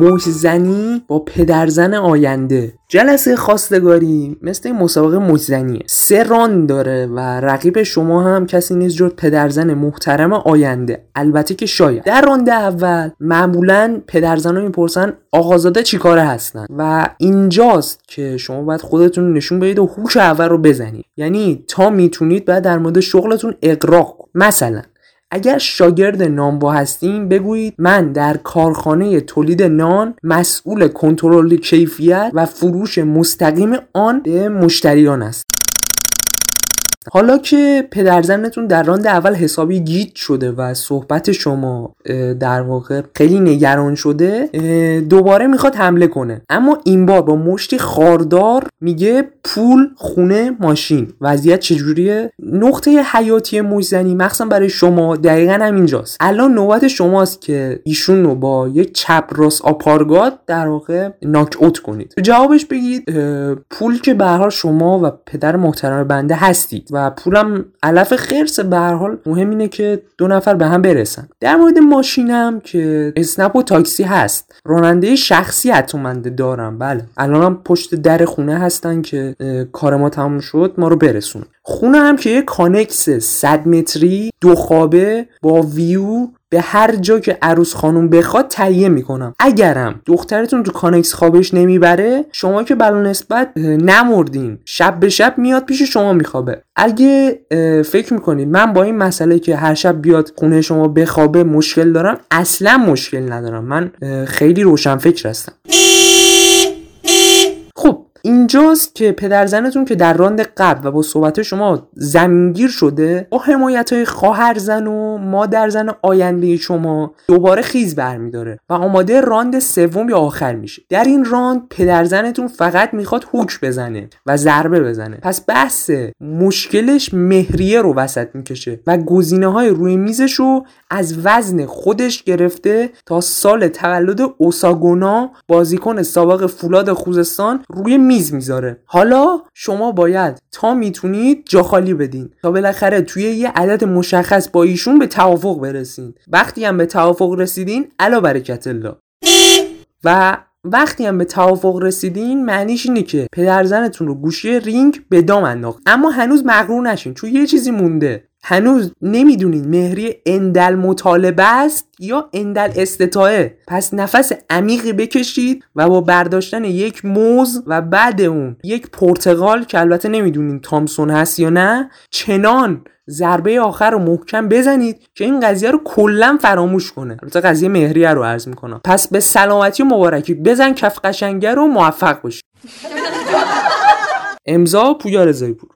مجزنی با پدرزن آینده. جلسه خواستگاری مثل مسابقه مجزنیه سه ران داره و رقیب شما هم کسی نیست جز پدرزن محترم آینده. البته که شاید. در رانده اول معمولا پدرزن ها می‌پرسن آقازاده چیکاره هستن؟ و اینجاست که شما باید خودتون نشون بدید و هوش اول رو بزنید. یعنی تا می‌تونید بعد در مورد شغلتون اقراق مثلا اگر شاگرد نانوا هستیم بگویید من در کارخانه تولید نان مسئول کنترل کیفیت و فروش مستقیم آن به مشتریان است حالا که پدرزنتون در راند اول حسابی گیت شده و صحبت شما در واقع خیلی نگران شده دوباره می‌خواد حمله کنه. اما این بار با مشتی خاردار میگه پول خونه ماشین. وضعیت چجوریه؟ نقطه حیاتی مجزنی مخصوصا برای شما دقیقا همینجاست. الان نوبت شماست که ایشون رو با یک چپ راست آپارگات در واقع ناک اوت کنید. جوابش بگید پول که به شما و پدر محترم بنده هستید. و پولم علف خرس به هر حال. مهم اینه که دو نفر به هم برسن. در مورد ماشینم که اسنپ و تاکسی هست. راننده شخصی اتومنده دارم. بله. الانم پشت در خونه هستن که کار ما تموم شد ما رو برسونه خونه هم که یه کانکس 100 متری دو خوابه با ویو به هر جا که عروس خانم بخواد تهیه می‌کنم. اگرم دخترتون تو کانکس خوابش نمی‌بره شما که بلا نسبت نمردین. شب به شب میاد پیش شما میخوابه. اگه فکر می‌کنید من با این مسئله که هر شب بیاد خونه شما بخوابه مشکل دارم اصلا مشکل ندارم. من خیلی روشن فکر هستم. اینجاست که پدرزنتون که در راند قبل و با صحبت شما زمینگیر شده با حمایت های خواهر زن و مادر زن آینده شما دوباره خیز برمیداره و آماده راند سوم یا آخر میشه. در این راند پدرزنتون فقط می‌خواد هوک بزنه و ضربه بزنه. پس بحث مشکلش مهریه رو وسط می‌کشه و گزینه های روی میزش رو از وزن خودش گرفته تا سال تولد اوساگونا بازیکن سابق فولاد خوزستان روی میز می‌ذاره. حالا شما باید تا می‌تونید جا خالی بدین. تا بالاخره توی یه عدد مشخص با ایشون به توافق برسین. وقتی هم به توافق رسیدین علی برکت الله و وقتی هم به توافق رسیدین معنیش اینه که پدرزنتون رو گوشه‌ی رینگ به دام انداخت. اما هنوز مغرور نشین چون یه چیزی مونده. هنوز نمی‌دونین مهریه عندالمطالبه است یا عندالاستطاعه پس نفس عمیقی بکشید و با برداشتن یک موز و بعد اون یک پرتغال که البته نمی‌دونین تامسون هست یا نه چنان ضربه آخر رو محکم بزنید که این قضیه رو کلا فراموش کنه. البته قضیه مهریه رو عرض می‌کنم. پس به سلامتی و مبارکی. بزن کف قشنگه رو موفق باشید امضا پویا رضایی پور